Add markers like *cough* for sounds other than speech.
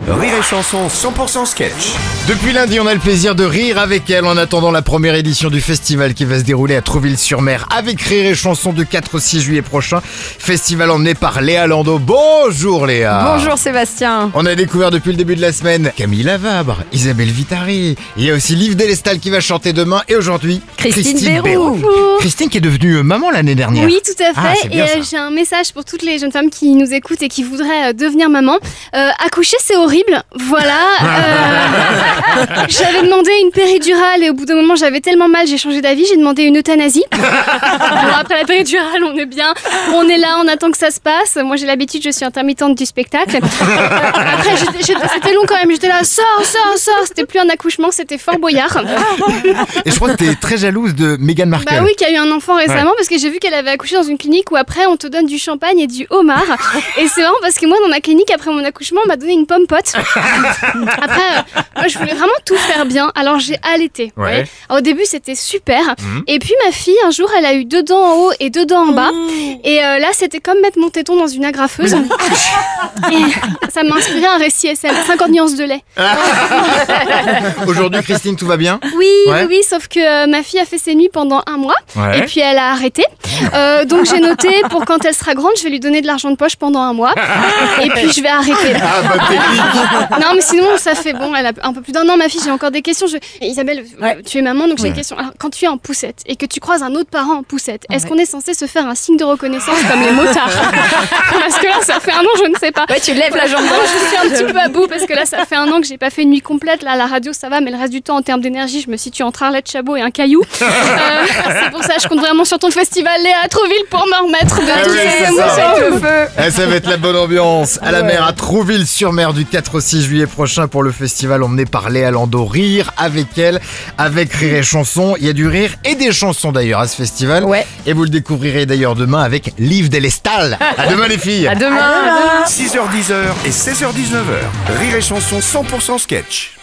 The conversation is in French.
Rire et Chanson 100% sketch. Depuis lundi, on a le plaisir de rire avec elle en attendant la première édition du festival qui va se dérouler à Trouville-sur-Mer avec Rire et Chanson du 4 au 6 juillet prochain. Festival emmené par Léa Lando. Bonjour Léa Bonjour Sébastien. On a découvert depuis le début de la semaine Camille Lavabre, Isabelle Vitari. Il y a aussi Liv Delestal qui va chanter demain et aujourd'hui Christine Béroux. Bonjour. Christine qui est devenue euh, maman l'année dernière. Oui, tout à Ah, fait. et euh, j'ai un message pour toutes les jeunes femmes qui nous écoutent et qui voudraient euh, devenir maman. Euh, accoucher, c'est horrible. Voilà. *laughs* *laughs* j'avais demandé une péridurale et au bout d'un moment, j'avais tellement mal, j'ai changé d'avis. J'ai demandé une euthanasie. *laughs* bon, après la péridurale, on est bien. On est là, on attend que ça se passe. Moi, j'ai l'habitude, je suis intermittente du spectacle. *laughs* Après, c'était long quand même. J'étais là, sors, sors, sors. C'était plus un accouchement, c'était Fort Boyard. Et je crois que t'es très jalouse de Meghan Markle. Bah oui, qui a eu un enfant récemment parce que j'ai vu qu'elle avait accouché dans une clinique où après on te donne du champagne et du homard. et c'est marrant parce que moi dans ma clinique après mon accouchement on m'a donné une pomme pote. après euh, moi je voulais vraiment tout faire bien alors j'ai allaité. Ouais. Alors, au début c'était super Mhm. et puis ma fille un jour elle a eu deux dents en haut et deux dents en bas et euh, là c'était comme mettre mon téton dans une agrafeuse. *laughs* et ça m'a inspiré un récit SM 50 nuances de lait. *laughs* Aujourd'hui, Christine, tout va bien? Oui, Ouais. oui, oui, sauf que euh, ma fille a fait ses nuits pendant un mois. Ouais. Et puis elle a arrêté. Euh, donc j'ai noté pour quand elle sera grande, je vais lui donner de l'argent de poche pendant un mois. *laughs* Et puis je vais arrêter. Ah, technique Non, mais sinon ça fait bon. Elle a un peu plus d'un an, ma fille. J'ai encore des questions. Je... Isabelle, euh, tu es maman, donc j'ai Ouais. des questions. Alors, quand tu es en poussette et que tu croises un autre parent en poussette, est-ce Ouais. qu'on est censé se faire un signe de reconnaissance comme les motards *laughs* Parce que là, ça fait un an, je ne sais pas. Ouais, tu lèves la jambe droite. je suis un petit peu à bout parce que là, ça fait un an que j'ai pas fait une nuit complète. Là, la radio, ça va, mais le reste du temps, en termes d'énergie, je me situe entre Arlette Chabot et un caillou. *laughs* Euh, c'est pour ça que je compte vraiment sur ton festival Léa à Trouville pour me remettre de Ah oui, ça. Eh, ça va être la bonne ambiance à la mer à Trouville-sur-Mer du 4 au 6 juillet prochain pour le festival emmené par Léa Lando. Rire avec elle, avec Rire et Chanson. Il y a du rire et des chansons d'ailleurs à ce festival. Ouais. Et vous le découvrirez d'ailleurs demain avec Liv Delestal. À demain les filles. À demain. 6h10 et 16h19h. Rire et Chanson 100% sketch.